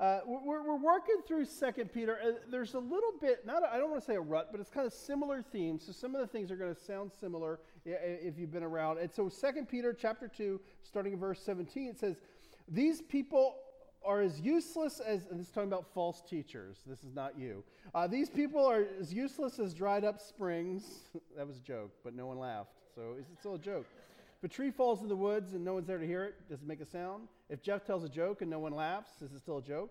Uh, we're, we're working through Second Peter. Uh, there's a little bit, not I don't want to say a rut, but it's kind of similar themes. So some of the things are going to sound similar if you've been around. And so Second Peter chapter 2, starting in verse 17, it says, These people are as useless as, and this is talking about false teachers. This is not you. Uh, these people are as useless as dried up springs. that was a joke, but no one laughed. So it's still a joke. If a tree falls in the woods and no one's there to hear it, does it make a sound? If Jeff tells a joke and no one laughs, is it still a joke?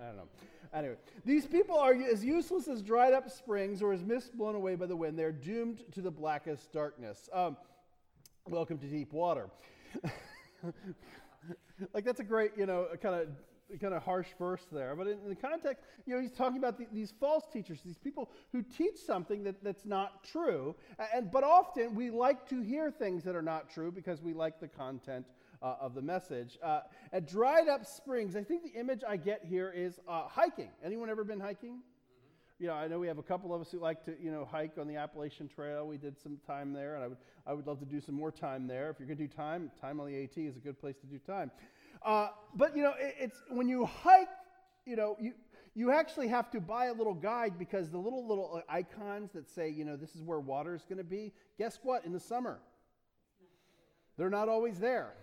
I don't know. Anyway, these people are as useless as dried up springs or as mist blown away by the wind. They're doomed to the blackest darkness. Um, welcome to deep water. like that's a great, you know, kind of kind of harsh verse there. But in, the context, you know, he's talking about the, these false teachers, these people who teach something that, that's not true. And but often we like to hear things that are not true because we like the content uh, of the message. Uh, at dried up springs, I think the image I get here is uh, hiking. Anyone ever been hiking? you know, I know we have a couple of us who like to, you know, hike on the Appalachian Trail. We did some time there, and I would, I would love to do some more time there. If you're going to do time, time on the AT is a good place to do time. Uh, but you know, it, it's when you hike, you know, you you actually have to buy a little guide because the little little uh, icons that say, you know, this is where water is going to be. Guess what? In the summer, they're not always there.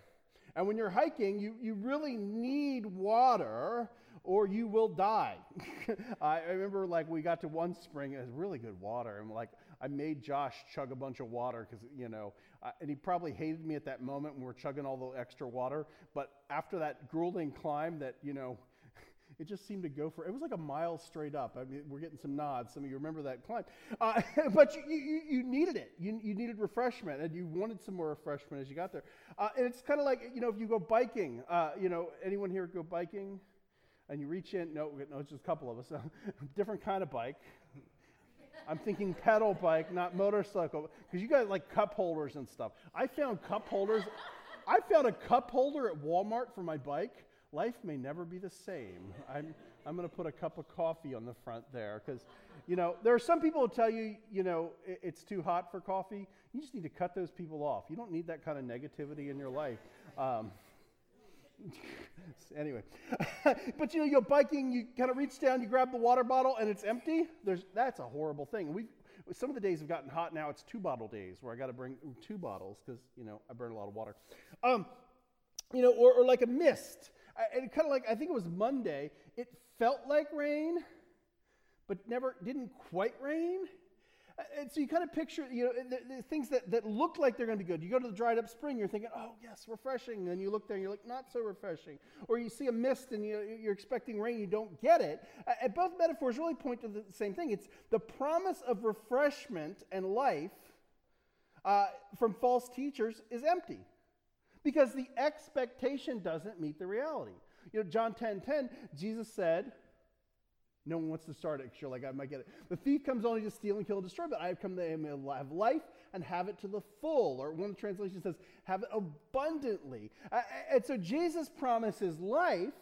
And when you're hiking, you, you really need water or you will die. I remember like we got to one spring, it was really good water. And like I made Josh chug a bunch of water because, you know, uh, and he probably hated me at that moment when we are chugging all the extra water. But after that grueling climb that, you know, it just seemed to go for it was like a mile straight up i mean we're getting some nods some of you remember that climb uh, but you, you, you, needed it you, you needed refreshment and you wanted some more refreshment as you got there uh, and it's kind of like you know if you go biking uh, you know anyone here go biking and you reach in. No, no, it's just a couple of us. Different kind of bike. I'm thinking pedal bike, not motorcycle, because you got like cup holders and stuff. I found cup holders. I found a cup holder at Walmart for my bike. Life may never be the same. I'm, I'm going to put a cup of coffee on the front there because, you know, there are some people who tell you, you know, it, it's too hot for coffee. You just need to cut those people off. You don't need that kind of negativity in your life. Um, anyway, but you know, you're biking, you kind of reach down, you grab the water bottle, and it's empty. There's that's a horrible thing. We some of the days have gotten hot now. It's two bottle days where I got to bring two bottles because you know I burn a lot of water. Um, you know, or, or like a mist. I, and kind of like I think it was Monday. It felt like rain, but never didn't quite rain. And so you kind of picture, you know, the, the things that, that look like they're going to be good. You go to the dried up spring, you're thinking, oh, yes, refreshing. And you look there and you're like, not so refreshing. Or you see a mist and you, you're expecting rain, you don't get it. And both metaphors really point to the same thing. It's the promise of refreshment and life uh, from false teachers is empty because the expectation doesn't meet the reality. You know, John 10 10, Jesus said, no one wants to start it because you're like, I might get it. The thief comes only to steal and kill and destroy, but I have come to have life and have it to the full. Or one translation says, have it abundantly. And so Jesus promises life,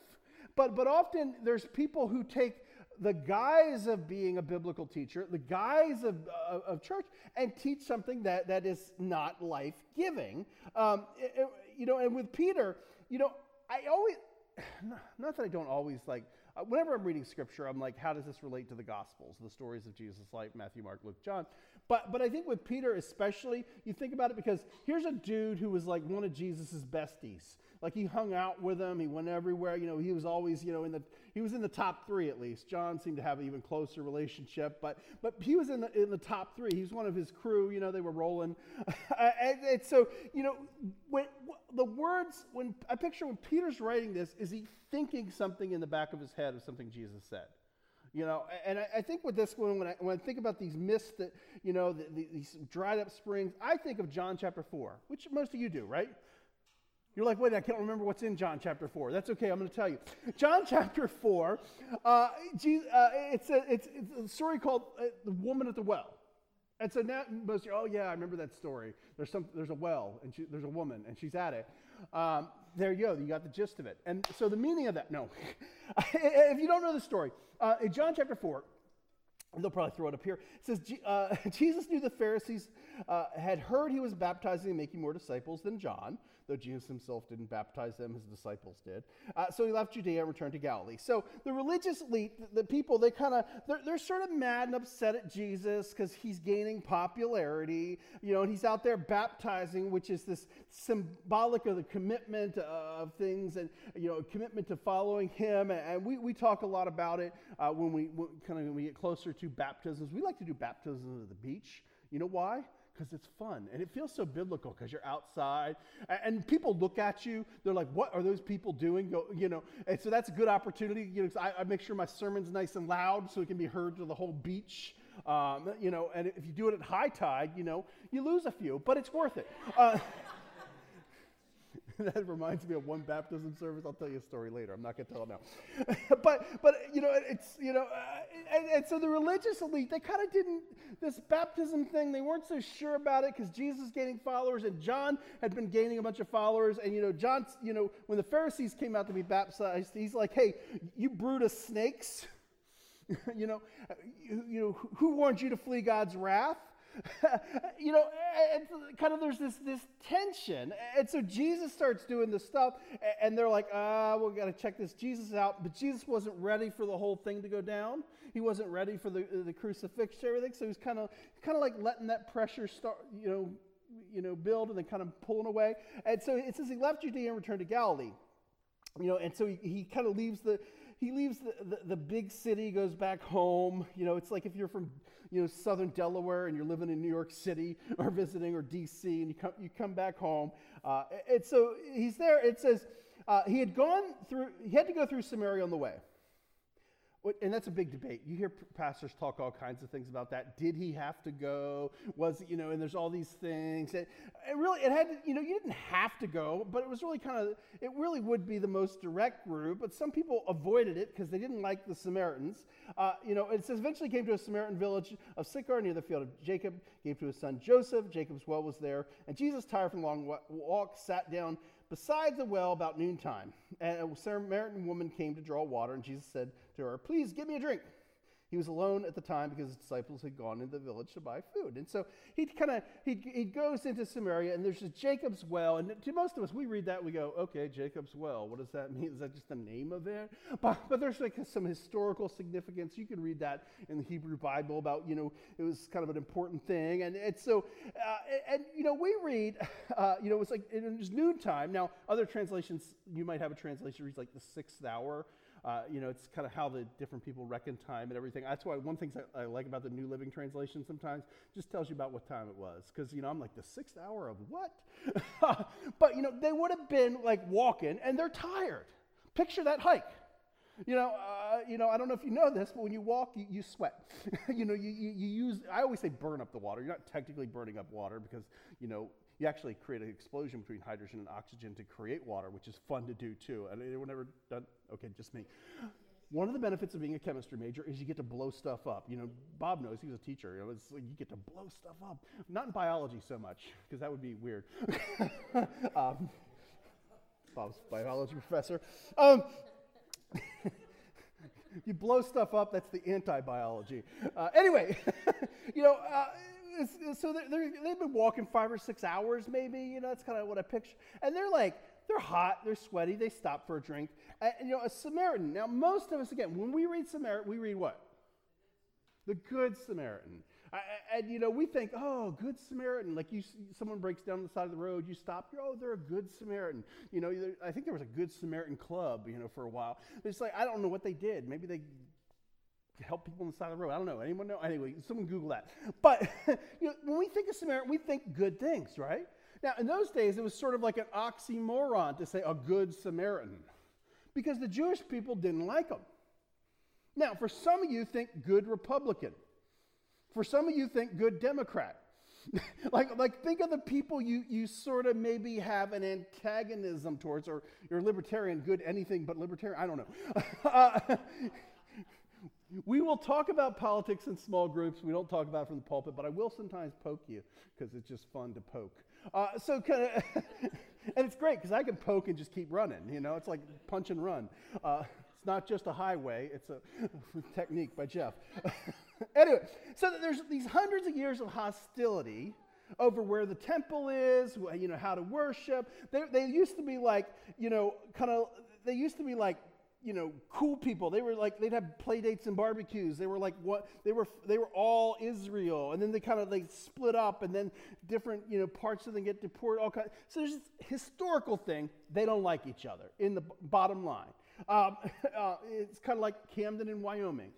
but, but often there's people who take the guise of being a biblical teacher, the guise of, of, of church, and teach something that, that is not life giving. Um, you know, and with Peter, you know, I always, not that I don't always like, Uh, whenever I'm reading scripture, I'm like, how does this relate to the Gospels, the stories of Jesus' like Matthew, Mark, Luke, John? But, but I think with Peter especially, you think about it because here's a dude who was like one of Jesus's besties. Like he hung out with him, he went everywhere. You know, he was always, you know, in the he was in the top three at least. John seemed to have an even closer relationship, but but he was in the in the top three. He was one of his crew. You know, they were rolling, and, and, so you know when the words when I picture when Peter's writing this, is he thinking something in the back of his head of something Jesus said? You know, and I, think with this one, when I, when I think about these mists that, you know, the, the, these dried up springs, I think of John chapter 4, which most of you do, right? You're like, wait, I can't remember what's in John chapter 4. That's okay, I'm going to tell you. John chapter 4, uh, Jesus, uh, it's, a, it's, it's, a story called uh, The Woman at the Well. And so now most oh yeah, I remember that story. There's some, there's a well, and she, there's a woman, and she's at it. Um, there you go. You got the gist of it. And so the meaning of that, no, if you don't know the story, uh, in John chapter four, they'll probably throw it up here. It says uh, Jesus knew the Pharisees uh, had heard he was baptizing and making more disciples than John. Though Jesus himself didn't baptize them, his disciples did. Uh, so he left Judea and returned to Galilee. So the religious elite, the, people, they kind of, they're, they're sort of mad and upset at Jesus because he's gaining popularity, you know, and he's out there baptizing, which is this symbolic of the commitment of things and, you know, commitment to following him. And we, we talk a lot about it uh, when we kind of when we get closer to baptisms. We like to do baptisms at the beach. You know why? Because it's fun and it feels so biblical because you're outside and, people look at you. They're like, "What are those people doing?" Go, you know. And so that's a good opportunity. You know, I, I, make sure my sermon's nice and loud so it can be heard to the whole beach. Um, you know, and if you do it at high tide, you know, you lose a few, but it's worth it. Uh, that reminds me of one baptism service. I'll tell you a story later. I'm not going to tell it now. but, but, you know, it's, you know, uh, and, and, so the religious elite, they kind of didn't, this baptism thing, they weren't so sure about it because Jesus gaining followers and John had been gaining a bunch of followers. And, you know, John, you know, when the Pharisees came out to be baptized, he's like, hey, you brood of snakes. you know, you, you know, who warned you to flee God's wrath? you know, kind of there's this this tension, and so Jesus starts doing this stuff, and they're like, ah, we got to check this Jesus out. But Jesus wasn't ready for the whole thing to go down. He wasn't ready for the the crucifixion, everything. So he's kind of kind of like letting that pressure start, you know, you know, build, and then kind of pulling away. And so it says he left Judea and returned to Galilee. You know, and so he, he kind of leaves the he leaves the, the, the, big city, goes back home. You know, it's like if you're from you know, southern Delaware and you're living in New York City or visiting or DC and you come, you come back home. Uh, and so he's there. It says uh, he had gone through, he had to go through Samaria on the way and that's a big debate. You hear pastors talk all kinds of things about that. Did he have to go? Was you know? And there's all these things. And it really, it had to. You know, you didn't have to go, but it was really kind of. It really would be the most direct route. But some people avoided it because they didn't like the Samaritans. Uh, you know, it says eventually came to a Samaritan village of Sychar near the field of Jacob. Gave to his son Joseph. Jacob's well was there, and Jesus, tired from a long walk, sat down beside the well about noontime. And a Samaritan woman came to draw water, and Jesus said to her, Please give me a drink. He was alone at the time because his disciples had gone into the village to buy food. And so he kind of he, he goes into Samaria and there's a Jacob's well. And to most of us, we read that we go, okay, Jacob's well. What does that mean? Is that just the name of it? But, but there's like some historical significance. You can read that in the Hebrew Bible about, you know, it was kind of an important thing. And it's so, uh, and, you know, we read, uh, you know, it was like it was noontime. Now, other translations, you might have a translation reads like the sixth hour. Uh, you know, it's kind of how the different people reckon time and everything. That's why one thing I, I like about the New Living Translation sometimes just tells you about what time it was. Because, you know, I'm like, the sixth hour of what? but, you know, they would have been like walking and they're tired. Picture that hike. You know, uh, you know, I don't know if you know this, but when you walk, you, you sweat. you know, you, you, you use, I always say burn up the water. You're not technically burning up water because, you know, you actually create an explosion between hydrogen and oxygen to create water, which is fun to do too. And anyone ever done? Okay, just me. One of the benefits of being a chemistry major is you get to blow stuff up. You know, Bob knows he was a teacher. You know, it's like you get to blow stuff up. Not in biology so much, because that would be weird. um, Bob's biology professor. Um, you blow stuff up, that's the anti biology. Uh, anyway, you know, uh, so they have been walking five or six hours, maybe. You know, that's kind of what I picture. And they're like, they're hot, they're sweaty, they stop for a drink. And, you know, a Samaritan. Now, most of us, again, when we read Samaritan, we read what? The Good Samaritan. and you know, we think, oh, Good Samaritan. Like you, someone breaks down the side of the road, you stop. You're, oh, they're a Good Samaritan. You know, I think there was a Good Samaritan club. You know, for a while. It's like I don't know what they did. Maybe they help people on the side of the road. I don't know. Anyone know? Anyway, someone Google that. But you know, when we think of Samaritan, we think good things, right? Now, in those days, it was sort of like an oxymoron to say a good Samaritan because the Jewish people didn't like them. Now, for some of you, think good Republican. For some of you, think good Democrat. like, like think of the people you, you sort of maybe have an antagonism towards, or you're libertarian, good anything but libertarian. I don't know. uh, we will talk about politics in small groups. We don't talk about it from the pulpit, but I will sometimes poke you because it's just fun to poke. Uh, so, kind of, and it's great because I can poke and just keep running. You know, it's like punch and run. Uh, it's not just a highway; it's a technique by Jeff. anyway, so there's these hundreds of years of hostility over where the temple is, you know, how to worship. They, they used to be like, you know, kind of, they used to be like, you know, cool people. They were like, they'd have play dates and barbecues. They were like, what? They were, they were all Israel. And then they kind of, they split up and then different, you know, parts of them get deported. All kind so there's this historical thing. They don't like each other in the bottom line. Um, uh, it's kind of like Camden in Wyoming.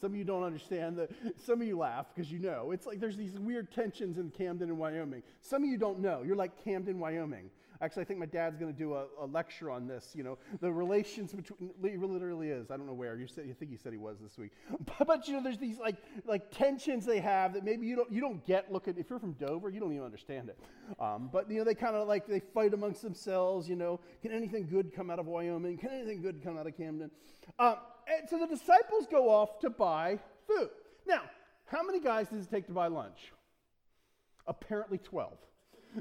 Some of you don't understand that. Some of you laugh because you know. It's like there's these weird tensions in Camden and Wyoming. Some of you don't know. You're like Camden, Wyoming. Actually, I think my dad's going to do a, a, lecture on this. You know, the relations between literally is. I don't know where. You said you think he said he was this week. But, but, you know, there's these like like tensions they have that maybe you don't you don't get. Look at if you're from Dover, you don't even understand it. Um, but you know, they kind of like they fight amongst themselves. You know, can anything good come out of Wyoming? Can anything good come out of Camden? Um, and so the disciples go off to buy food. Now, how many guys does it take to buy lunch? Apparently 12.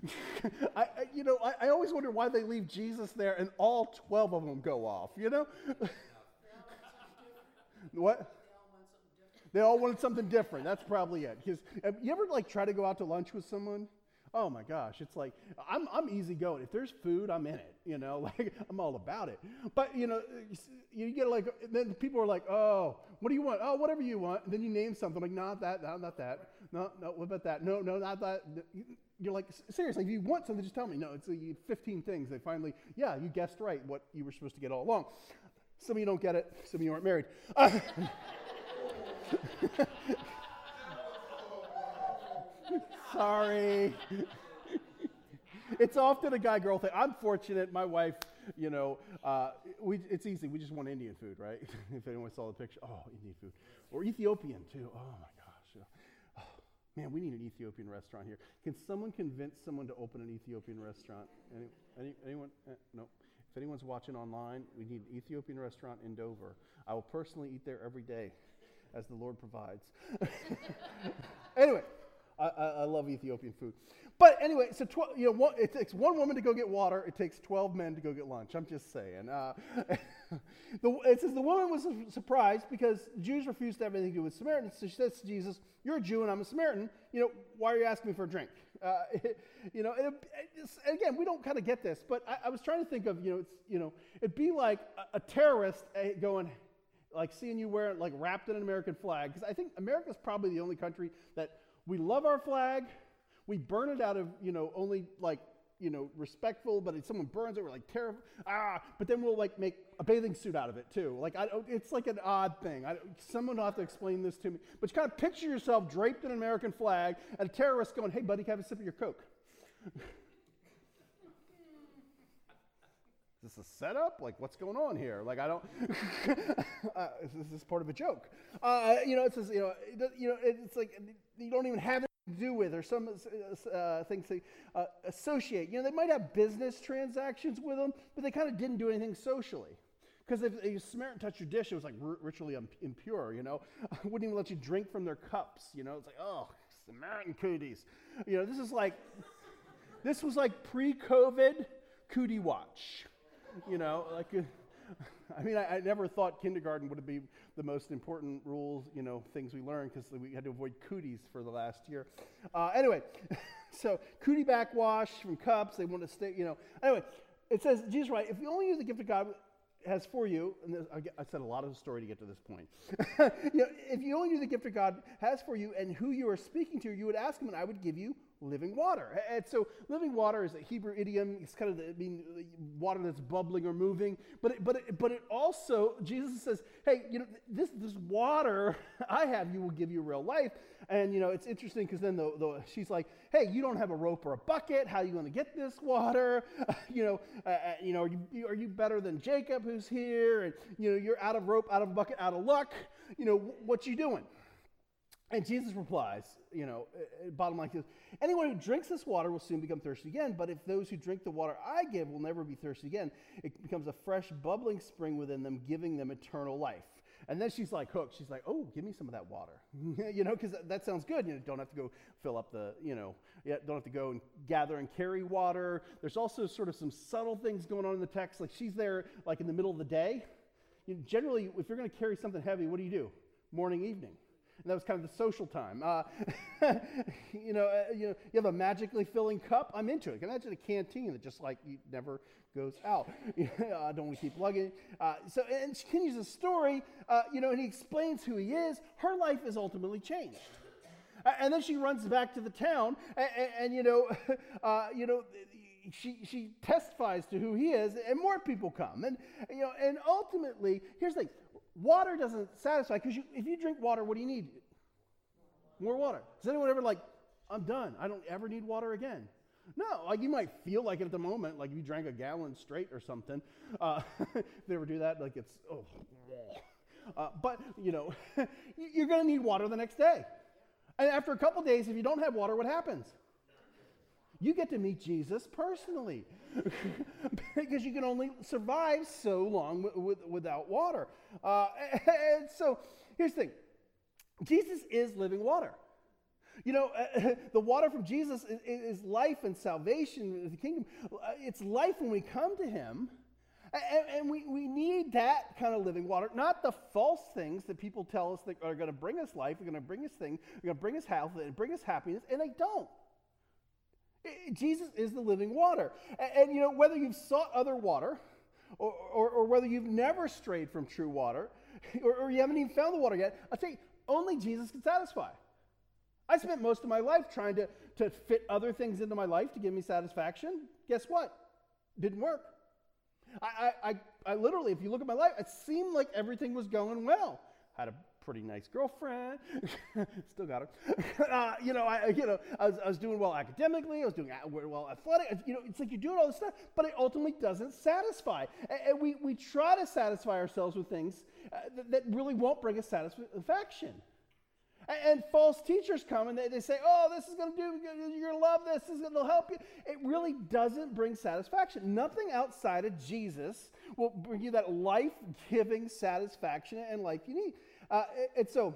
I, I, you know, I, I, always wonder why they leave Jesus there and all 12 of them go off, you know? what? They all wanted something different. That's probably it. Because you ever like try to go out to lunch with someone oh my gosh, it's like I'm, I'm easy going. If there's food, I'm in it. You know, like I'm all about it. But you know, you get like then people are like, oh, what do you want? Oh, whatever you want. And then you name something like, not that, no, not that. No, no, what about that? No, no, not that. You're like, seriously, if you want something, just tell me. No, it's uh, 15 things. They finally, yeah, you guessed right what you were supposed to get all along. Some of you don't get it. Some of you aren't married. Sorry. it's often a guy girl thing. I'm fortunate. My wife, you know, uh, we, it's easy. We just want Indian food, right? if anyone saw the picture, oh, Indian food. Or Ethiopian, too. Oh, my gosh. Man, we need an Ethiopian restaurant here. Can someone convince someone to open an Ethiopian restaurant? Any, any, anyone? Eh, no. If anyone's watching online, we need an Ethiopian restaurant in Dover. I will personally eat there every day as the Lord provides. anyway. I, I, I love Ethiopian food. But anyway, so tw- you know, one, it takes one woman to go get water. It takes 12 men to go get lunch. I'm just saying. Uh, the, it says the woman was surprised because Jews refused to have anything to do with Samaritans. So she says to Jesus, "You're a Jew and I'm a Samaritan. You know, why are you asking me for a drink?" Uh, you know, it, again, we don't kind of get this, but I, I, was trying to think of, you know, it's, you know, it'd be like a, a terrorist eh, going, like seeing you wear like wrapped in an American flag, because I think America's probably the only country that we love our flag. We burn it out of, you know, only like, you know, respectful, but if someone burns it, we're like terrible. Ah, but then we'll like make a bathing suit out of it too. Like, I, it's like an odd thing. I, someone will have to explain this to me. But you kind of picture yourself draped in an American flag and a terrorist going, hey, buddy, can I have a sip of your Coke? Is this a setup? Like, what's going on here? Like, I don't. uh, is this part of a joke? Uh, you know, it says, you know, it, you know, it's like you don't even have it do with, or some uh, things they uh, associate. You know, they might have business transactions with them, but they kind of didn't do anything socially. Because if a Samaritan touched your dish, it was like ritually impure, you know. Wouldn't even let you drink from their cups, you know. It's like, oh, Samaritan cooties. You know, this is like, this was like pre COVID cootie watch you know, like, uh, I mean, I, I, never thought kindergarten would be the most important rules, you know, things we learned because we had to avoid cooties for the last year. Uh, anyway, so cootie backwash from cups, they want to stay, you know. Anyway, it says, Jesus, right, if you only use the gift of God has for you, and I said a lot of the story to get to this point. you know, if you only knew the gift of God has for you and who you are speaking to, you would ask him, and I would give you living water. And so, living water is a Hebrew idiom. It's kind of the, mean, water that's bubbling or moving. But it, but it, but it also Jesus says, hey, you know, this this water I have, you will give you real life. And you know, it's interesting because then the, the, she's like, hey, you don't have a rope or a bucket. How are you going to get this water? you know, uh, uh, you know, are you, are you better than Jacob who's here? And you know, you're out of rope, out of bucket, out of luck. You know, what you doing? And Jesus replies, you know, uh, uh, bottom line is anyone who drinks this water will soon become thirsty again, but if those who drink the water I give will never be thirsty again, it becomes a fresh, bubbling spring within them, giving them eternal life. And then she's like hooked. She's like, oh, give me some of that water. you know, because that, sounds good. You know, don't have to go fill up the, you know, don't have to go and gather and carry water. There's also sort of some subtle things going on in the text. Like she's there, like in the middle of the day. You know, generally, if you're going to carry something heavy, what do you do? Morning, evening. And that was kind of the social time. Uh, you know, uh, you know, you have a magically filling cup. I'm into it. Imagine a canteen that just like never goes out. I don't want to keep lugging. Uh, so, and she continues the story. Uh, you know, and he explains who he is. Her life is ultimately changed. And then she runs back to the town, and, and, and you know, uh, you know, she, she testifies to who he is, and more people come. And, you know, and ultimately, here's the thing water doesn't satisfy because if you drink water, what do you need? More water. Does anyone ever like, I'm done. I don't ever need water again? No, like you might feel like it at the moment, like you drank a gallon straight or something. Uh, if they ever do that, like it's, oh, uh, but you know, you're going to need water the next day. And after a couple days, if you don't have water, what happens? You get to meet Jesus personally because you can only survive so long without water. Uh, and so here's the thing Jesus is living water. You know, uh, the water from Jesus is, is, life and salvation, the kingdom. Uh, it's life when we come to Him. And, and, we, we need that kind of living water, not the false things that people tell us that are going to bring us life, are going to bring us things, are going to bring us health, and bring us happiness, and they don't. Jesus is the living water. And, and, you know, whether you've sought other water or, or, or whether you've never strayed from true water or, or, you haven't even found the water yet, I'll tell you, only Jesus can satisfy. I spent most of my life trying to, to fit other things into my life to give me satisfaction. Guess what? Didn't work. I, I, I, I literally, if you look at my life, it seemed like everything was going well. Had a pretty nice girlfriend. Still got her. Uh, you know, I, you know, I was, I was doing well academically. I was doing well athletic. You know, it's like you're doing all this stuff, but it ultimately doesn't satisfy. And, we, we try to satisfy ourselves with things uh, that, that, really won't bring us satisfaction. And, and false teachers come and they, they say, oh, this is going to do, you're going to love this, this is going to help you. It really doesn't bring satisfaction. Nothing outside of Jesus will bring you that life giving satisfaction and life you need. Uh, and so,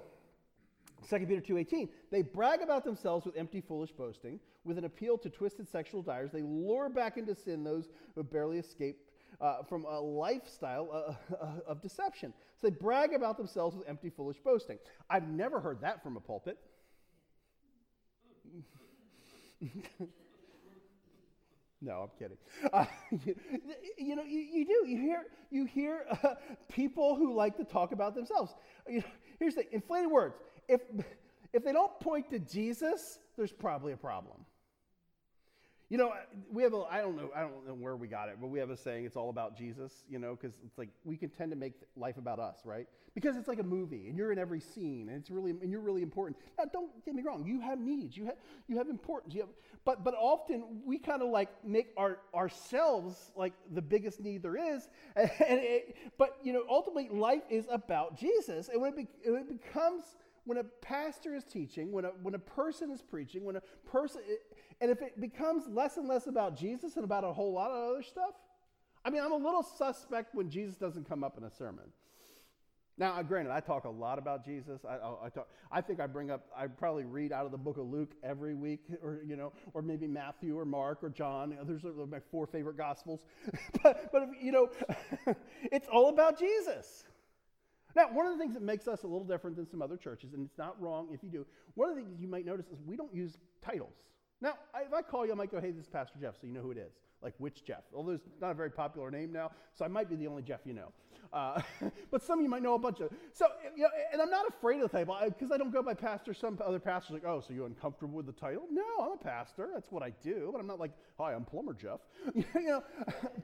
2 Peter 2.18, they brag about themselves with empty, foolish boasting. With an appeal to twisted sexual desires, they lure back into sin those who have barely escaped uh, from a lifestyle uh, uh, of deception. So they brag about themselves with empty, foolish boasting. I've never heard that from a pulpit. No, I'm kidding. Uh, you, you, know, you, you, do. You hear, you hear uh, people who like to talk about themselves. You know, here's the inflated words. If, if they don't point to Jesus, there's probably a problem. You know, we have a, I don't know, I don't know where we got it, but we have a saying, it's all about Jesus, you know, because it's like we can tend to make life about us, right? Because it's like a movie and you're in every scene and it's really, and you're really important. Now, don't get me wrong, you have needs, you have, you have importance, you have, but, but often we kind of like make our, ourselves like the biggest need there is. And, it, but, you know, ultimately life is about Jesus. And when it, be, when it becomes, when a pastor is teaching, when a, when a person is preaching, when a person, and if it becomes less and less about Jesus and about a whole lot of other stuff, I mean, I'm a little suspect when Jesus doesn't come up in a sermon. Now, granted, I talk a lot about Jesus. I, I, I, talk, I think I bring up, I probably read out of the book of Luke every week, or you know, or maybe Matthew or Mark or John. Those are my four favorite gospels. but, but you know, it's all about Jesus. Now, one of the things that makes us a little different than some other churches, and it's not wrong if you do, one of the things you might notice is we don't use titles. Now, if I call you, I might go, hey, this is Pastor Jeff, so you know who it is. Like, which Jeff? Although it's not a very popular name now, so I might be the only Jeff you know. Uh, but some of you might know a bunch of. So, you know, and I'm not afraid of the title because I don't go by pastor. Some other pastors like, oh, so you're uncomfortable with the title? No, I'm a pastor. That's what I do. But I'm not like, hi, I'm Plumber Jeff. you know,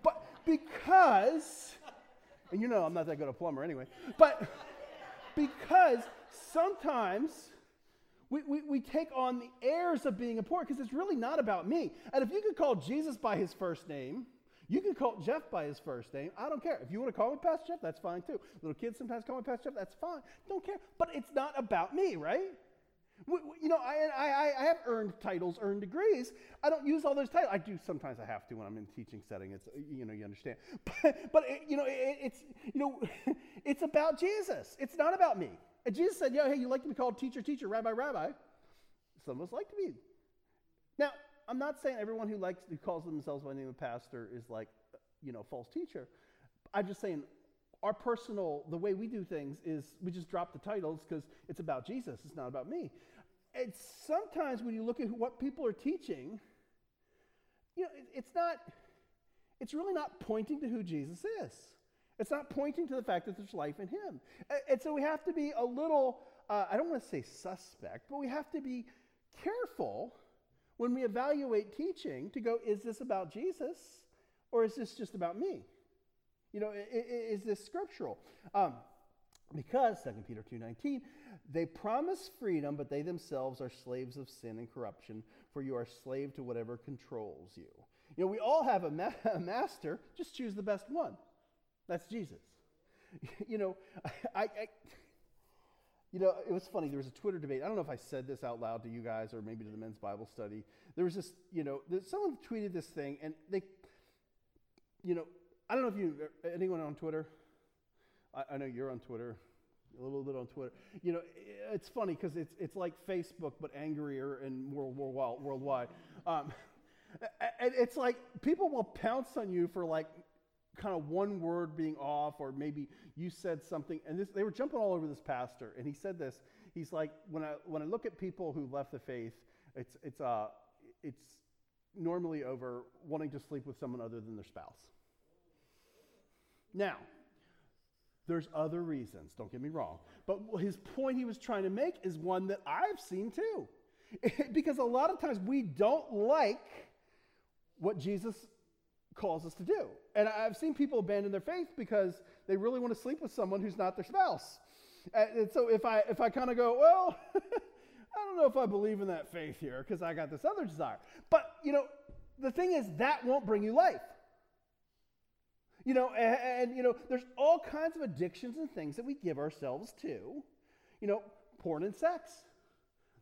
but because, and you know, I'm not that good a plumber anyway. But because sometimes we, we, we take on the airs of being important because it's really not about me. And if you could call Jesus by his first name, you can call Jeff by his first name. I don't care. If you want to call me Pastor Jeff, that's fine too. Little kids sometimes call me Pastor Jeff, that's fine. Don't care. But it's not about me, right? You know, I, I, I have earned titles, earned degrees. I don't use all those titles. I do sometimes. I have to when I'm in teaching setting. It's uh, you know you understand. But, but it, you know it, it's you know it's about Jesus. It's not about me. And Jesus said, "Yo, hey, you like to be called teacher, teacher, rabbi, rabbi. Some of us like to be. Now, I'm not saying everyone who likes who calls themselves by the name of pastor is like, uh, you know, false teacher. I'm just saying our personal, the way we do things is we just drop the titles because it's about Jesus, it's not about me. And sometimes when you look at what people are teaching, you know, it, it's not, it's really not pointing to who Jesus is. It's not pointing to the fact that there's life in him. And, and so we have to be a little, uh, I don't want to say suspect, but we have to be careful when we evaluate teaching to go, is this about Jesus or is this just about me? You know, is this scriptural? Um, because 2 Peter 2:19, they promise freedom, but they themselves are slaves of sin and corruption, for you are slave to whatever controls you. You know, we all have a, ma- a master, just choose the best one. That's Jesus. you know, I, I, you know, it was funny. There was a Twitter debate. I don't know if I said this out loud to you guys or maybe to the men's Bible study. There was this, you know, someone tweeted this thing, and they, you know, I don't know if you, anyone on Twitter? I, I know you're on Twitter, a little bit on Twitter. You know, it's funny because it's, it's like Facebook, but angrier and more, more worldwide. Um, and it's like people will pounce on you for like kind of one word being off, or maybe you said something. And this, they were jumping all over this pastor, and he said this. He's like, when I when I look at people who left the faith, it's it's uh it's normally over wanting to sleep with someone other than their spouse. Now, there's other reasons, don't get me wrong. But his point he was trying to make is one that I've seen too. because a lot of times we don't like what Jesus calls us to do. And I've seen people abandon their faith because they really want to sleep with someone who's not their spouse. And so if I if I kind of go, well, I don't know if I believe in that faith here because I got this other desire. But you know, the thing is that won't bring you life. You know, and, and, you know, there's all kinds of addictions and things that we give ourselves to. You know, porn and sex.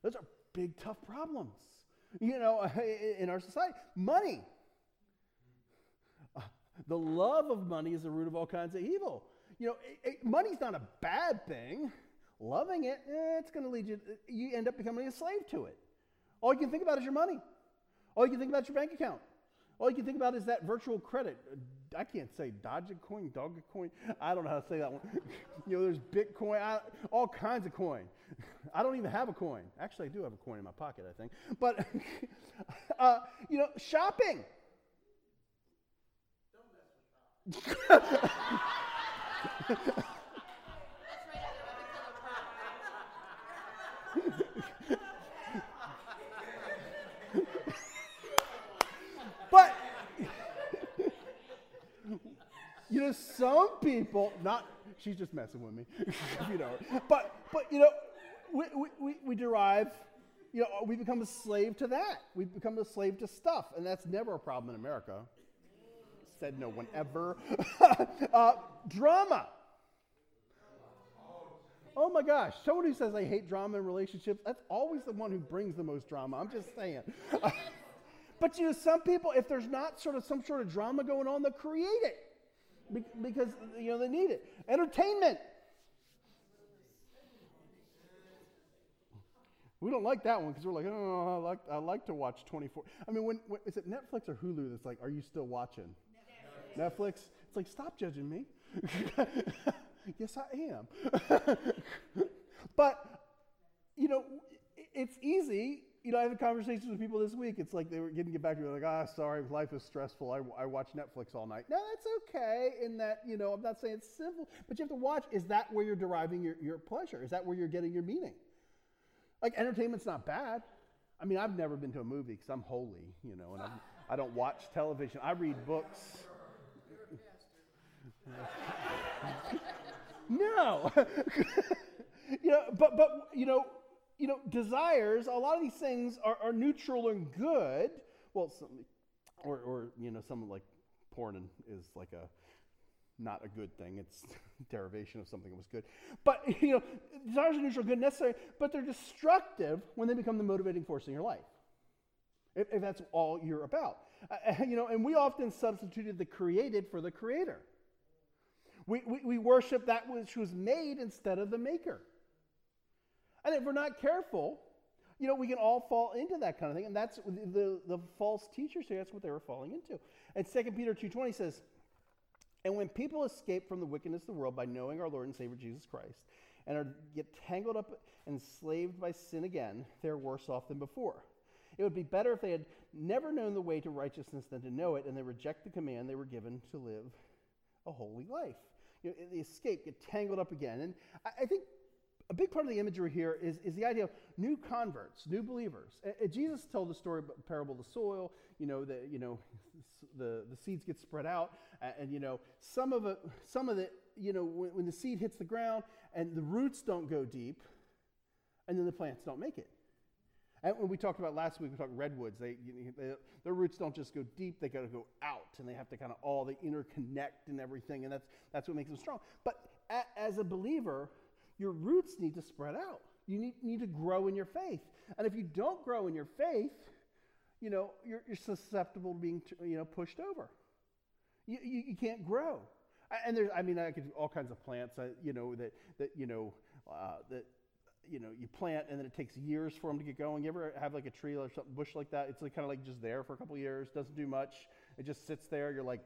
Those are big, tough problems. You know, in our society, money. Uh, the love of money is the root of all kinds of evil. You know, it, it, money's not a bad thing. Loving it, eh, it's going to lead you. You end up becoming a slave to it. All you can think about is your money. All you can think about is your bank account. All you can think about is that virtual credit. I can't say Dogecoin, Dogecoin. I don't know how to say that one. you know, there's Bitcoin, I, all kinds of coin. I don't even have a coin. Actually, I do have a coin in my pocket, I think. But, uh, you know, shopping. Don't mess with you know, some people, not, she's just messing with me, you know, but, but, you know, we, we, we derive, you know, we become a slave to that. We become a slave to stuff, and that's never a problem in America. Said no one ever. uh, drama. Oh my gosh, someone who says I hate drama in relationships, that's always the one who brings the most drama. I'm just saying. but you know, some people, if there's not sort of some sort of drama going on, they'll create it because you know they need it. Entertainment. We don't like that one because we're like, oh, I like, I like to watch 24. I mean, when, when is it Netflix or Hulu that's like, are you still watching? Netflix. Netflix? It's like, stop judging me. yes, I am. but, you know, it's easy you know, I had conversations with people this week. It's like they were getting get back to me like, ah, sorry, life is stressful. I, I watch Netflix all night. No, that's okay. In that, you know, I'm not saying it's simple, but you have to watch. Is that where you're deriving your, your pleasure? Is that where you're getting your meaning? Like entertainment's not bad. I mean, I've never been to a movie because I'm holy, you know, and I'm, I do not watch television. I read books. no, you know, but but you know you know, desires, a lot of these things are, are neutral and good. Well, some, or, or, you know, some like porn is like a, not a good thing. It's derivation of something that was good. But, you know, desires are neutral, good, necessary, but they're destructive when they become the motivating force in your life. If, if that's all you're about. Uh, you know, and we often substituted the created for the creator. We, we, we worship that which was made instead of the maker. And if we're not careful, you know, we can all fall into that kind of thing. And that's the, the false teachers here, that's what they were falling into. And 2 Peter 2.20 says, And when people escape from the wickedness of the world by knowing our Lord and Savior Jesus Christ and are, get tangled up and enslaved by sin again, they're worse off than before. It would be better if they had never known the way to righteousness than to know it and they reject the command they were given to live a holy life. You know, they escape, get tangled up again. And I, I think a big part of the imagery here is, is the idea of new converts, new believers. Jesus told the story about the parable of the soil. You know, the, you know, the, the seeds get spread out, and, and you know, some of it, some of the, you know, when, when the seed hits the ground and the roots don't go deep, and then the plants don't make it. And when we talked about last week, we talked redwoods. They, they, their roots don't just go deep; they got to go out, and they have to kind of all they interconnect and everything, and that's that's what makes them strong. But a, as a believer, your roots need to spread out. You need, need to grow in your faith, and if you don't grow in your faith, you know you're, you're susceptible to being you know pushed over. You, you, you can't grow, and there's I mean I could all kinds of plants uh, you know that that you know uh, that you know, you plant and then it takes years for them to get going. You ever have like a tree or something, bush like that? It's like kind of like just there for a couple years, doesn't do much. It just sits there. You're like,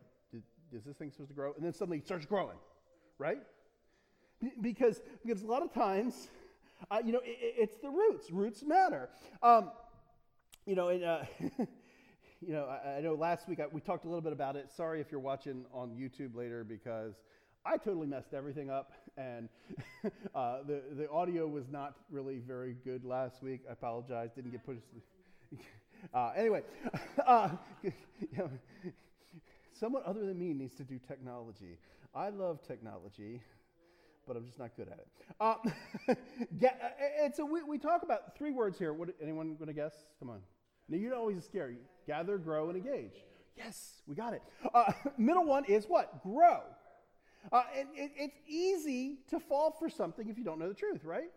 is this thing supposed to grow? And then suddenly it starts growing, right? Because, because a lot of times, uh, you know, it, it's the roots. Roots matter. Um, you know, and, uh, you know, I, I, know last week I, we talked a little bit about it. Sorry if you're watching on YouTube later because I totally messed everything up, and uh, the the audio was not really very good last week. I apologize. Didn't get pushed. Uh, anyway, uh, you know, someone other than me needs to do technology. I love technology, but I'm just not good at it. Get, uh, and so we, we talk about three words here. What, anyone going to guess? Come on. Now, you know always scary. Gather, grow, and engage. Yes, we got it. Uh, middle one is what? Grow. Uh, it, it, it's easy to fall for something if you don't know the truth, right?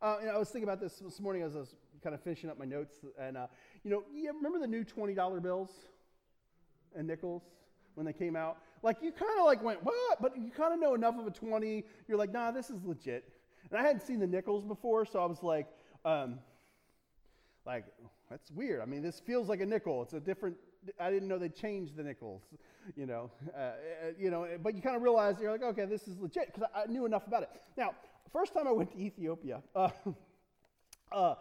Uh, I was thinking about this this morning as I was kind of finishing up my notes, and uh, you know, you remember the new twenty dollar bills and nickels when they came out? Like you kind of like went what, but you kind of know enough of a twenty. You're like, nah, this is legit. And I hadn't seen the nickels before, so I was like, um, like that's weird. I mean, this feels like a nickel. It's a different I didn't know they changed the nickels, you know, uh, uh, you know. But you kind of realize you're like, okay, this is legit because I, I, knew enough about it. Now, first time I went to Ethiopia, uh, uh,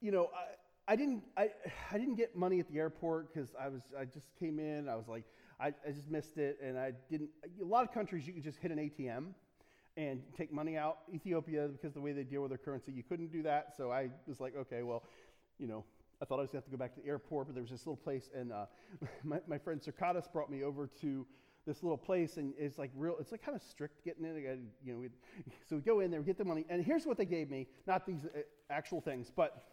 you know, I, I, didn't I, I didn't get money at the airport because I was I just came in. I was like, I, I just missed it, and I didn't. A lot of countries you could just hit an ATM and take money out. Ethiopia, because the way they deal with their currency, you couldn't do that. So I was like, okay, well, you know, I thought I was going to have to go back to the airport, but there was this little place, and uh, my, my friend Circatus brought me over to this little place, and it's like real, it's like kind of strict getting in. Got, you know, so we go in there, get the money, and here's what they gave me not these uh, actual things, but,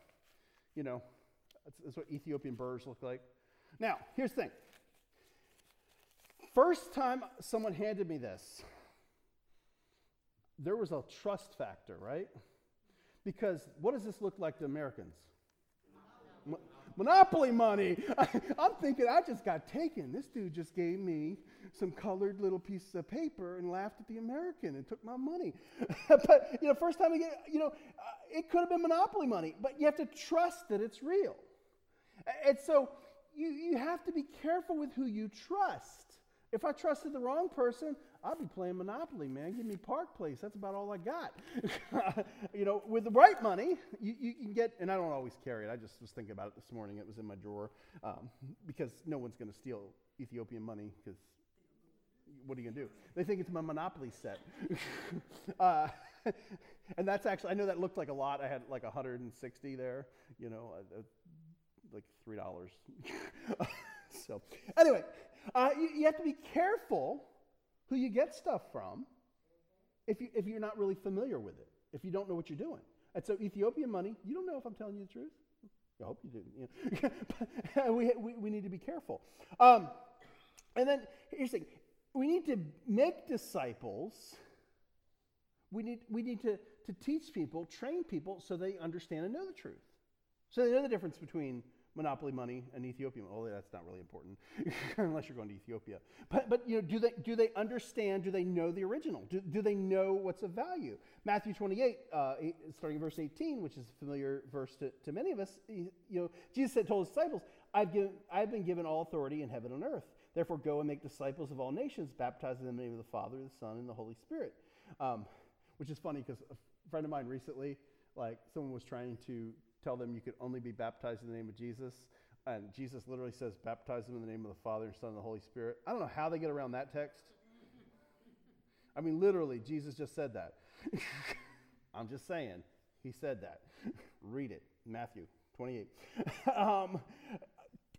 you know, that's, that's what Ethiopian birrs look like. Now, here's the thing. First time someone handed me this, there was a trust factor, right? Because what does this look like to Americans? Monopoly money. I, am thinking I just got taken. This dude just gave me some colored little piece of paper and laughed at the American and took my money. but you know, first time get, you know, uh, it could have been monopoly money, but you have to trust that it's real. And so you, you have to be careful with who you trust. If I trusted the wrong person, I'd be playing Monopoly, man. Give me Park Place. That's about all I got. you know, with the right money, you, you, can get, and I don't always carry it. I just was thinking about it this morning. It was in my drawer um, because no one's going to steal Ethiopian money because what are you going to do? They think it's my Monopoly set. uh, and that's actually, I know that looked like a lot. I had like 160 there, you know, uh, uh, like $3. so, anyway, uh, you, you have to be careful who you get stuff from if, you, if you're not really familiar with it, if you don't know what you're doing. And so, Ethiopian money, you don't know if I'm telling you the truth. I hope you do. You know. we, we, we, need to be careful. Um, and then here's the thing we need to make disciples. We need, we need to, to teach people, train people so they understand and know the truth. So they know the difference between monopoly money and Ethiopian. Oh, that's not really important unless you're going to Ethiopia. But, but you know, do they, do they understand? Do they know the original? Do, do they know what's of value? Matthew 28, uh, starting in verse 18, which is a familiar verse to, to many of us, you know, Jesus said, told his disciples, I've, given, I've been given all authority in heaven and earth. Therefore, go and make disciples of all nations, baptizing them in the name of the Father, the Son, and the Holy Spirit. Um, which is funny because a friend of mine recently, like, someone was trying to tell them you could only be baptized in the name of Jesus. And Jesus literally says, baptize them in the name of the Father, and Son, and the Holy Spirit. I don't know how they get around that text. I mean, literally, Jesus just said that. I'm just saying, he said that. Read it, Matthew 28. um,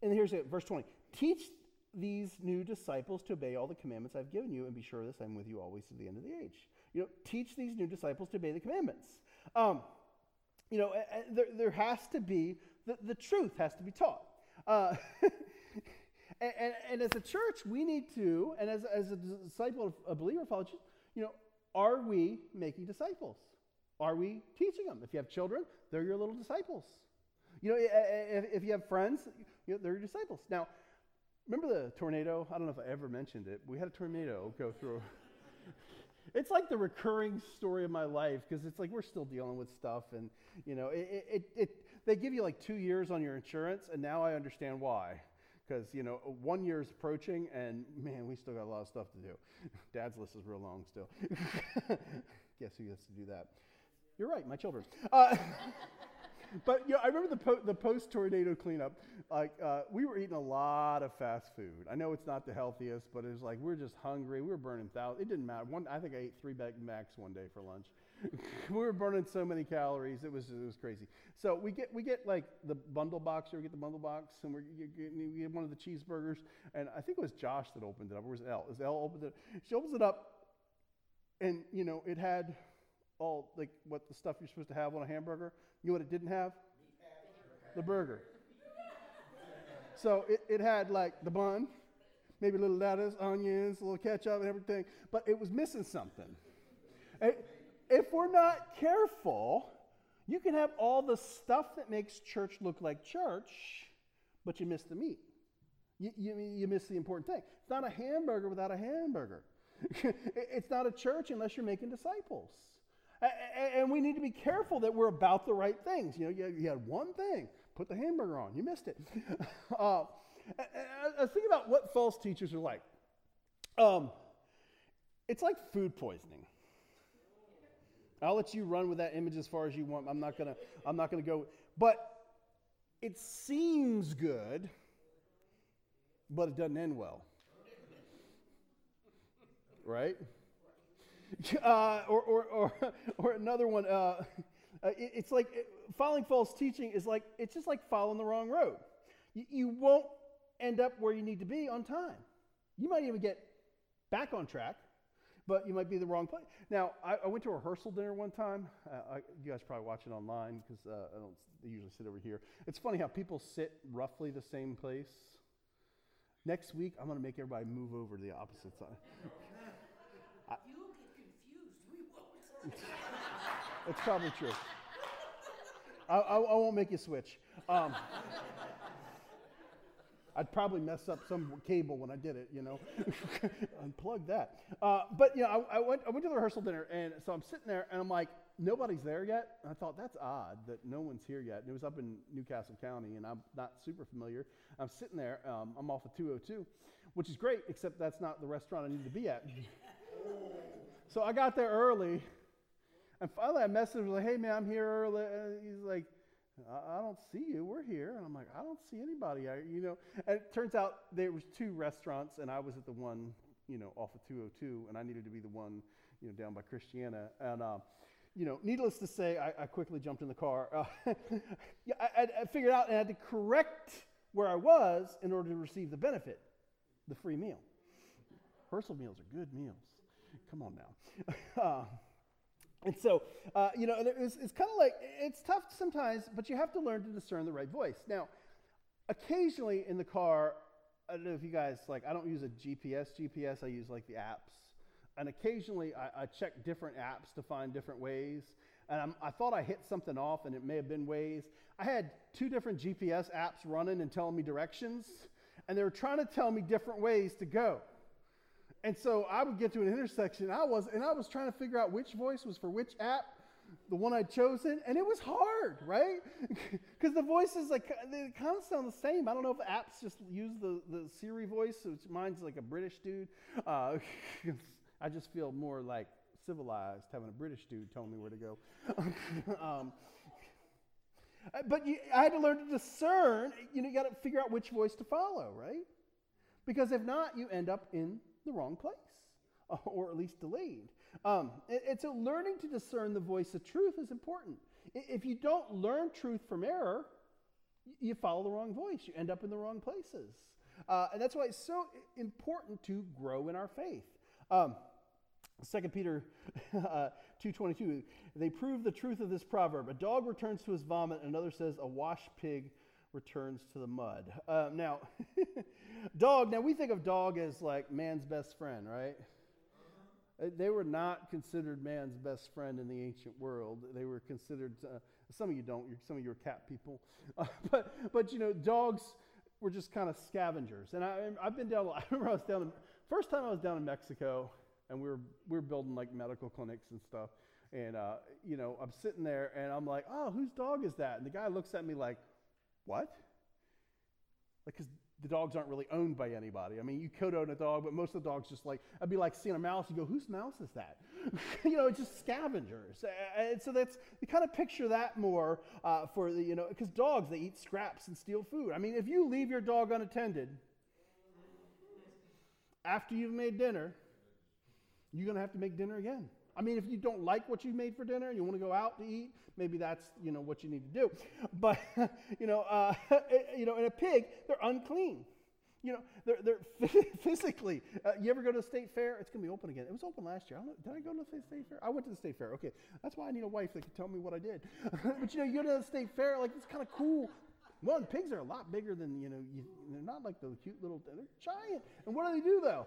and here's it, verse 20. Teach these new disciples to obey all the commandments I've given you, and be sure of this I'm with you always to the end of the age. You know, teach these new disciples to obey the commandments. Um, you know, there, there has to be, the, the truth has to be taught. Uh, and, and, and, as a church, we need to, and as, as a disciple, of a believer college, you know, are we making disciples? Are we teaching them? If you have children, they're your little disciples. You know, if, if you have friends, you know, they're your disciples. Now, remember the tornado? I don't know if I ever mentioned it. We had a tornado go through. it's like the recurring story of my life because it's like we're still dealing with stuff, and you know, it, it, it, they give you like two years on your insurance, and now I understand why. Because you know, one year is approaching, and man, we still got a lot of stuff to do. Dad's list is real long still. Guess who gets to do that? You're right, my children. Uh, but you know, I remember the, po- the post tornado cleanup. Like uh, we were eating a lot of fast food. I know it's not the healthiest, but it was like we are just hungry. We were burning thousands. It didn't matter. One, I think I ate three Big Macs one day for lunch. we were burning so many calories. It was it was crazy. So we get we get like the bundle box. You ever get the bundle box? And we get, one of the cheeseburgers. And I think it was Josh that opened it up. Or was it Elle? Is Elle opened it? She opens it up, and you know it had all like what the stuff you're supposed to have on a hamburger. You know what it didn't have? The burger. So it, it had like the bun, maybe a little lettuce, onions, a little ketchup, and everything, but it was missing something. If we're not careful, you can have all the stuff that makes church look like church, but you miss the meat. You, you, you miss the important thing. It's not a hamburger without a hamburger. it's not a church unless you're making disciples. And we need to be careful that we're about the right things. You know, you had one thing, put the hamburger on, you missed it. uh, about what false teachers are like. Um, it's like food poisoning. I'll let you run with that image as far as you want. I'm not gonna. I'm not gonna go. But it seems good, but it doesn't end well. Right? Uh, or, or, or, or another one, uh, uh it, it's like following false teaching is like, it's just like following the wrong road. You, you won't end up where you need to be on time. You might even get back on track, but you might be the wrong place. Now, I, I went to a rehearsal dinner one time. Uh, I, you guys probably watch it online because uh, I don't usually sit over here. It's funny how people sit roughly the same place. Next week, I'm going to make everybody move over to the opposite side. it's probably true. I, I, I, won't make you switch. Um, I'd probably mess up some cable when I did it, you know. Unplug that. Uh, but, you know, I, I, went, I went to the rehearsal dinner, and so I'm sitting there, and I'm like, nobody's there yet. And I thought, that's odd that no one's here yet. And it was up in New Castle County, and I'm not super familiar. I'm sitting there. Um, I'm off of 202, which is great, except that's not the restaurant I need to be at. so I got there early, and finally, I messaged him, like, hey, man, I'm here early. And he's like, I, I don't see you. We're here. And I'm like, I don't see anybody. I, you know, and it turns out there was two restaurants, and I was at the one, you know, off of 202, and I needed to be the one, you know, down by Christiana. And, uh, you know, needless to say, I, I quickly jumped in the car. Uh, yeah, I, I figured out and I had to correct where I was in order to receive the benefit, the free meal. Rehearsal meals are good meals. Come on now. Uh, and so, uh, you know, it's, it's kind of like, it's tough sometimes, but you have to learn to discern the right voice. Now, occasionally in the car, I don't know if you guys, like, I don't use a GPS GPS, I use like the apps. And occasionally I, I check different apps to find different ways. And I'm, i thought I hit something off and it may have been Waze. I had two different GPS apps running and telling me directions, and they were trying to tell me different ways to go. And so I would get to an intersection, I was, and I was trying to figure out which voice was for which app. the one I'd chosen, and it was hard, right? Because the voices like they kind of sound the same. I don't know if apps just use the, the Siri voice, which mine's like a British dude. Uh, I just feel more like civilized having a British dude tell me where to go. um, but you, I had to learn to discern. You know, you got to figure out which voice to follow, right? Because if not, you end up in the wrong place, or at least delayed. Um, and, so learning to discern the voice of truth is important. If you don't learn truth from error, you follow the wrong voice. You end up in the wrong places. Uh, and that's why it's so important to grow in our faith. Um, 2 Peter uh, 2.22, they prove the truth of this proverb. A dog returns to his vomit, another says a washed pig returns to the mud. Uh, now, dog, now we think of dog as like man's best friend, right? Uh, they were not considered man's best friend in the ancient world. They were considered, uh, some of you don't, some of you are cat people. Uh, but, but, you know, dogs were just kind of scavengers. And I, I've been down, I remember I was down, first time I was down in Mexico, and we were, we were building like medical clinics and stuff. And, uh, you know, I'm sitting there and I'm like, oh, whose dog is that? And the guy looks at me like, what? Like, because the dogs aren't really owned by anybody. I mean, you could own a dog, but most of the dogs just like, I'd be like seeing a mouse, you go, whose mouse is that? you know, it's just scavengers. And so that's, you kind of picture that more uh, for the, you know, because dogs, they eat scraps and steal food. I mean, if you leave your dog unattended after you've made dinner, you're going to have to make dinner again. I mean, if you don't like what you made for dinner and you want to go out to eat, maybe that's you know what you need to do. But you know, uh, you know, in a pig, they're unclean. You know, they're, they're physically. Uh, you ever go to the state fair? It's to be open again. It was open last year. I did I go to the state fair? I went to the state fair. Okay, that's why I need a wife that can tell me what I did. but you know, you go to the state fair, like it's kind of cool. Well, pigs are a lot bigger than you know. You, they're not like the cute little. They're giant. And what do they do though?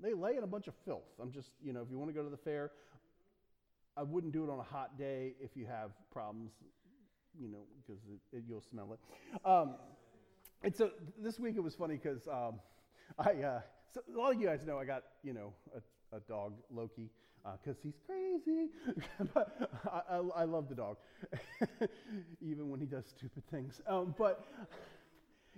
They lay in a bunch of filth. I'm just, you know, if you want to go to the fair, I wouldn't do it on a hot day if you have problems, you know, because you'll smell it. Um, and so this week it was funny because um, I, uh, so a lot of you guys know I got, you know, a, a dog, Loki, because uh, he's crazy. but I, I, I, love the dog, even when he does stupid things. Um, but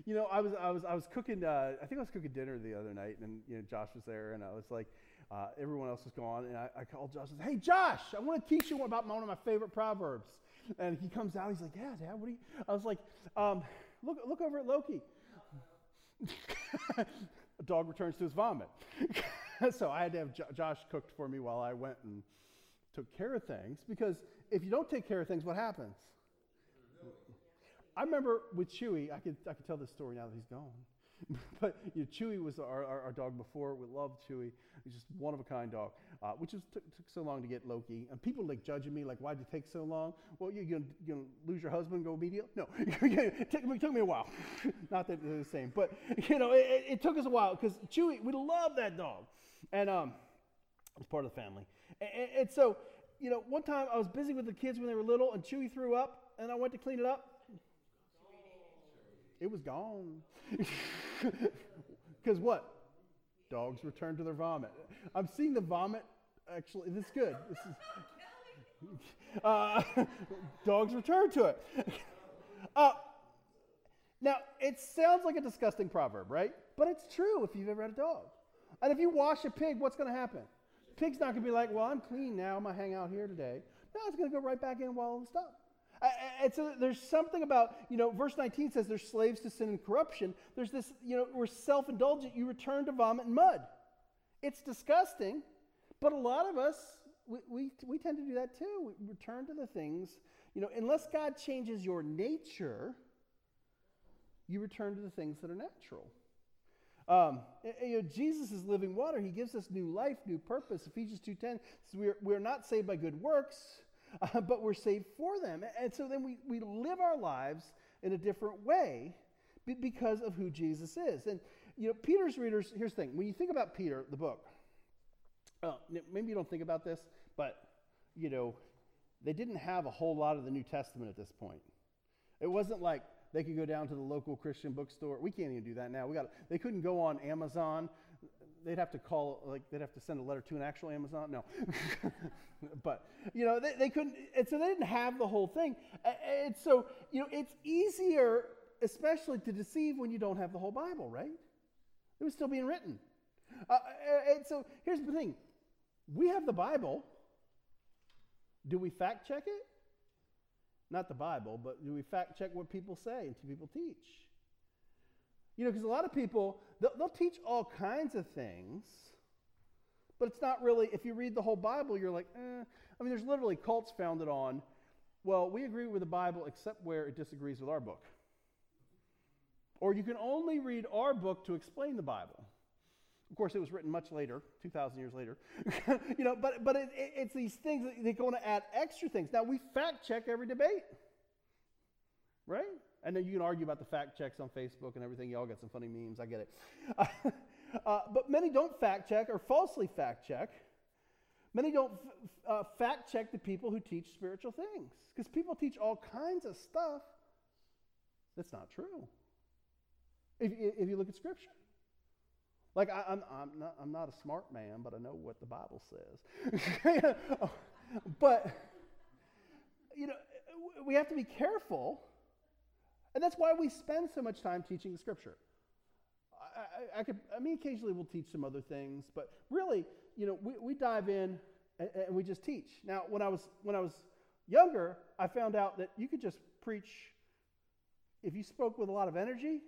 you know, I was I was I was cooking. Uh, I think I was cooking dinner the other night, and you know, Josh was there, and I was like, uh, everyone else was gone, and I, I called Josh and said, "Hey, Josh, I want to teach you about one of my favorite proverbs." And he comes out. He's like, "Yeah, Dad. What do you?" I was like, um, "Look, look over at Loki." A dog returns to his vomit. so I had to have Josh cooked for me while I went and took care of things because if you don't take care of things, what happens? I remember with Chewy, I could, I could tell this story now that he's gone. but you know, Chewy was our, our, our, dog before. We loved Chewy. He's just one of a kind dog, uh, which was took, took so long to get Loki. And people like judging me, like, why'd you take so long? Well, you're going to lose your husband, go immediately? No, it took me, a while. Not that they're the same, but you know, it, it took us a while because Chewy, we love that dog, and um, it's part of the family. And, and so, you know, one time I was busy with the kids when they were little, and Chewy threw up, and I went to clean it up it was gone. Because what? Dogs return to their vomit. I'm seeing the vomit. Actually, this is good. This is, uh, dogs return to it. Uh, now, it sounds like a disgusting proverb, right? But it's true if you've ever had a dog. And if you wash a pig, what's going to happen? Pig's not going to be like, well, I'm clean now. I'm going to hang out here today. No, it's going to go right back in while it's done. And so there's something about, you know, verse 19 says they're slaves to sin and corruption. There's this, you know, we're self indulgent. You return to vomit and mud. It's disgusting, but a lot of us, we, we, we tend to do that too. We return to the things, you know, unless God changes your nature, you return to the things that are natural. Um, you know, Jesus is living water. He gives us new life, new purpose. Ephesians 2.10 says we're, we're not saved by good works, uh, but we're saved for them. And so then we, we live our lives in a different way because of who Jesus is. And, you know, Peter's readers, here's the thing when you think about Peter, the book, uh, maybe you don't think about this, but, you know, they didn't have a whole lot of the New Testament at this point. It wasn't like they could go down to the local Christian bookstore. We can't even do that now. We got they couldn't go on Amazon they'd have to call, like, they'd have to send a letter to an actual Amazon. No. but, you know, they, they couldn't, and so they didn't have the whole thing. And so, you know, it's easier, especially to deceive when you don't have the whole Bible, right? It was still being written. Uh, and so here's the thing we have the Bible. Do we fact check it? Not the Bible, but do we fact check what people say and people teach? You know, because a lot of people, they'll, they'll, teach all kinds of things, but it's not really, if you read the whole Bible, you're like, eh. I mean, there's literally cults founded on, well, we agree with the Bible except where it disagrees with our book. Or you can only read our book to explain the Bible. Of course, it was written much later, 2,000 years later. you know, but, but it, it, it's these things that they're going to add extra things. Now, we fact check every debate, right? And then you can argue about the fact checks on Facebook and everything. Y'all got some funny memes. I get it. Uh, but many don't fact check or falsely fact check. Many don't f- uh, fact check the people who teach spiritual things because people teach all kinds of stuff that's not true. If, if you look at Scripture, like I, am I'm, I'm, not, I'm not a smart man, but I know what the Bible says. but you know, we have to be careful, and that's why we spend so much time teaching the Scripture. I, I, I could, I mean, occasionally we'll teach some other things, but really, you know, we, we dive in and, and we just teach. Now, when I was when I was younger, I found out that you could just preach. If you spoke with a lot of energy,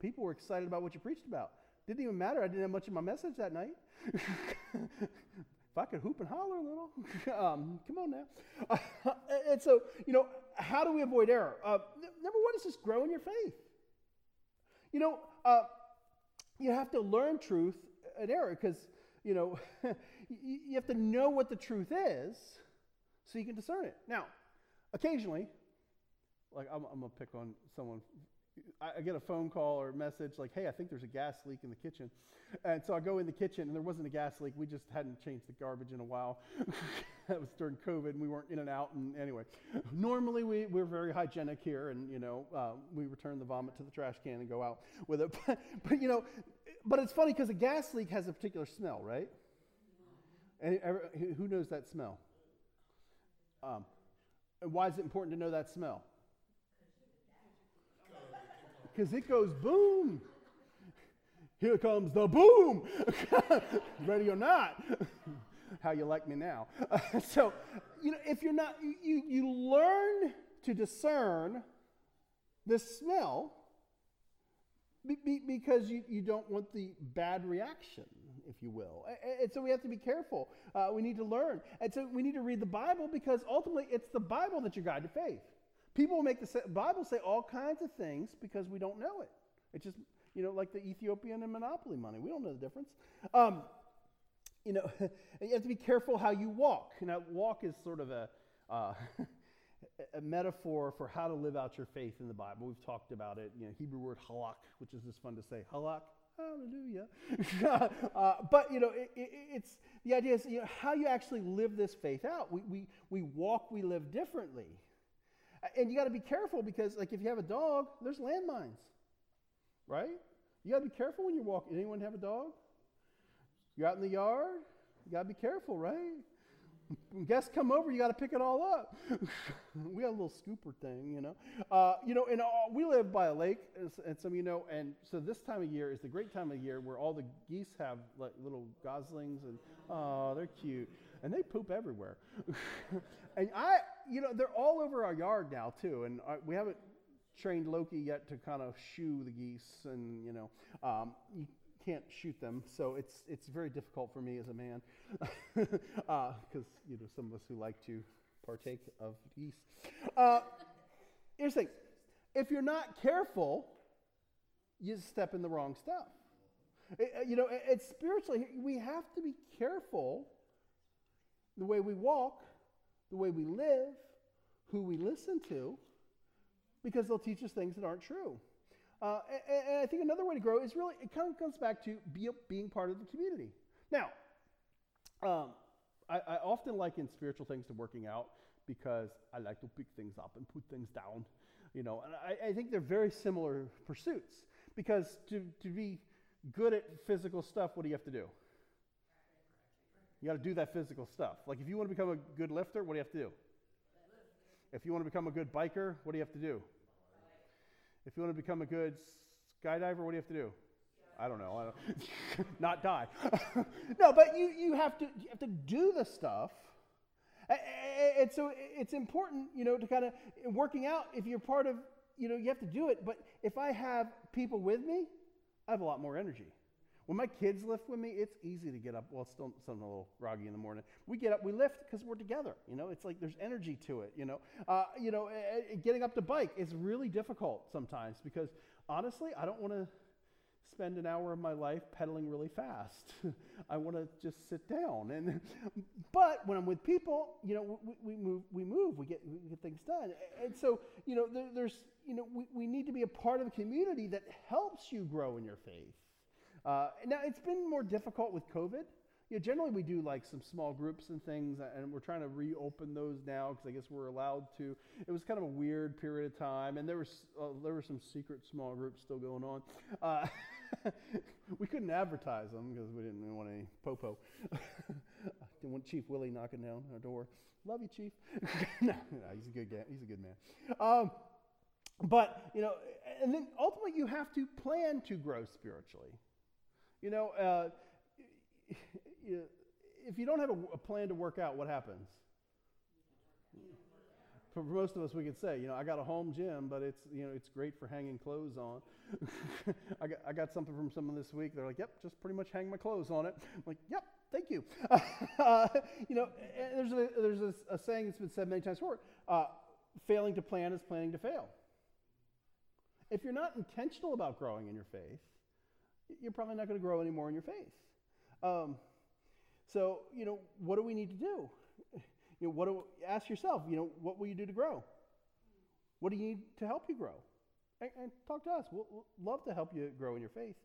people were excited about what you preached about. Didn't even matter. I didn't have much of my message that night. if I could hoop and holler a little, um, come on now. And so, you know, how do we avoid error? Uh, number one is just grow in your faith. You know, uh, you have to learn truth and error because, you know, you have to know what the truth is so you can discern it. Now, occasionally, like I'm, I'm going to pick on someone I get a phone call or a message like, hey, I think there's a gas leak in the kitchen. And so I go in the kitchen and there wasn't a gas leak. We just hadn't changed the garbage in a while. that was during COVID and we weren't in and out. And anyway, normally we, we're very hygienic here and, you know, uh, we return the vomit to the trash can and go out with it. But, but you know, but it's funny because a gas leak has a particular smell, right? And who knows that smell? Um, and why is it important to know that smell? Because it goes boom. Here comes the boom. Ready or not. How you like me now? so, you know, if you're not, you, you learn to discern the smell be, be, because you, you don't want the bad reaction, if you will. And, and so we have to be careful. Uh, we need to learn. And so we need to read the Bible because ultimately it's the Bible that's your guide to faith. People make the Bible say all kinds of things because we don't know it. It's just, you know, like the Ethiopian and monopoly money. We don't know the difference. Um, you know, you have to be careful how you walk. Now, walk is sort of a, uh, a metaphor for how to live out your faith in the Bible. We've talked about it. You know, Hebrew word halak, which is just fun to say. Halak, hallelujah. uh, but you know, it, it, it's the idea is you know how you actually live this faith out. We we we walk, we live differently. And you got to be careful because, like, if you have a dog, there's landmines, right? You got to be careful when you're walking. Anyone have a dog? You're out in the yard. You got to be careful, right? When guests come over, you got to pick it all up. we got a little scooper thing, you know. Uh, you know, and uh, we live by a lake, and some of you know, and so this time of year is the great time of year where all the geese have like little goslings, and oh, they're cute, and they poop everywhere. and I, you know, they're all over our yard now too, and I, we haven't trained Loki yet to kind of shoo the geese, and you know, um, you can't shoot them, so it's it's very difficult for me as a man, because uh, you know some of us who like to partake of geese. Uh, here's the thing: if you're not careful, you step in the wrong stuff. It, uh, you know, it's spiritually we have to be careful the way we walk the way we live, who we listen to, because they'll teach us things that aren't true. Uh, and, and, I think another way to grow is really, it kind of comes back to be, being part of the community. Now, um, I, I, often liken spiritual things to working out because I like to pick things up and put things down, you know, and I, I think they're very similar pursuits because to, to be good at physical stuff, what do you have to do? You got to do that physical stuff. Like if you want to become a good lifter, what do you have to do? If you want to become a good biker, what do you have to do? If you want to become a good skydiver, what do you have to do? I don't know. I don't, not die. no, but you, you have to you have to do the stuff. And so it's important, you know, to kind of working out. If you're part of, you know, you have to do it. But if I have people with me, I have a lot more energy. When my kids lift with me, it's easy to get up. Well, it's still something a little groggy in the morning. We get up, we lift because we're together. You know, it's like there's energy to it. You know, uh, you know, getting up to bike is really difficult sometimes because honestly, I don't want to spend an hour of my life pedaling really fast. I want to just sit down. And but when I'm with people, you know, we, we, move, we move, we get we get things done. And so, you know, there, there's you know, we, we need to be a part of a community that helps you grow in your faith. Uh, now, it's been more difficult with COVID. You know, generally, we do like some small groups and things, and we're trying to reopen those now because I guess we're allowed to. It was kind of a weird period of time, and there was uh, there were some secret small groups still going on. Uh, we couldn't advertise them because we didn't want any popo. didn't want Chief Willie knocking down our door. Love you, Chief. no, no, he's a good guy. He's a good man. Um, but you know, and then ultimately, you have to plan to grow spiritually. You know, uh, if you don't have a, a, plan to work out, what happens? For most of us, we could say, you know, I got a home gym, but it's, you know, it's great for hanging clothes on. I, got, I got something from someone this week. They're like, yep, just pretty much hang my clothes on it. I'm like, yep, thank you. Uh, you know, there's, a, there's a, a, saying that's been said many times before uh, failing to plan is planning to fail. If you're not intentional about growing in your faith, you're probably not going to grow any more in your faith. Um, so, you know, what do we need to do? You know, what do, ask yourself, you know, what will you do to grow? What do you need to help you grow? And, and talk to us. We'll, we'll, love to help you grow in your faith.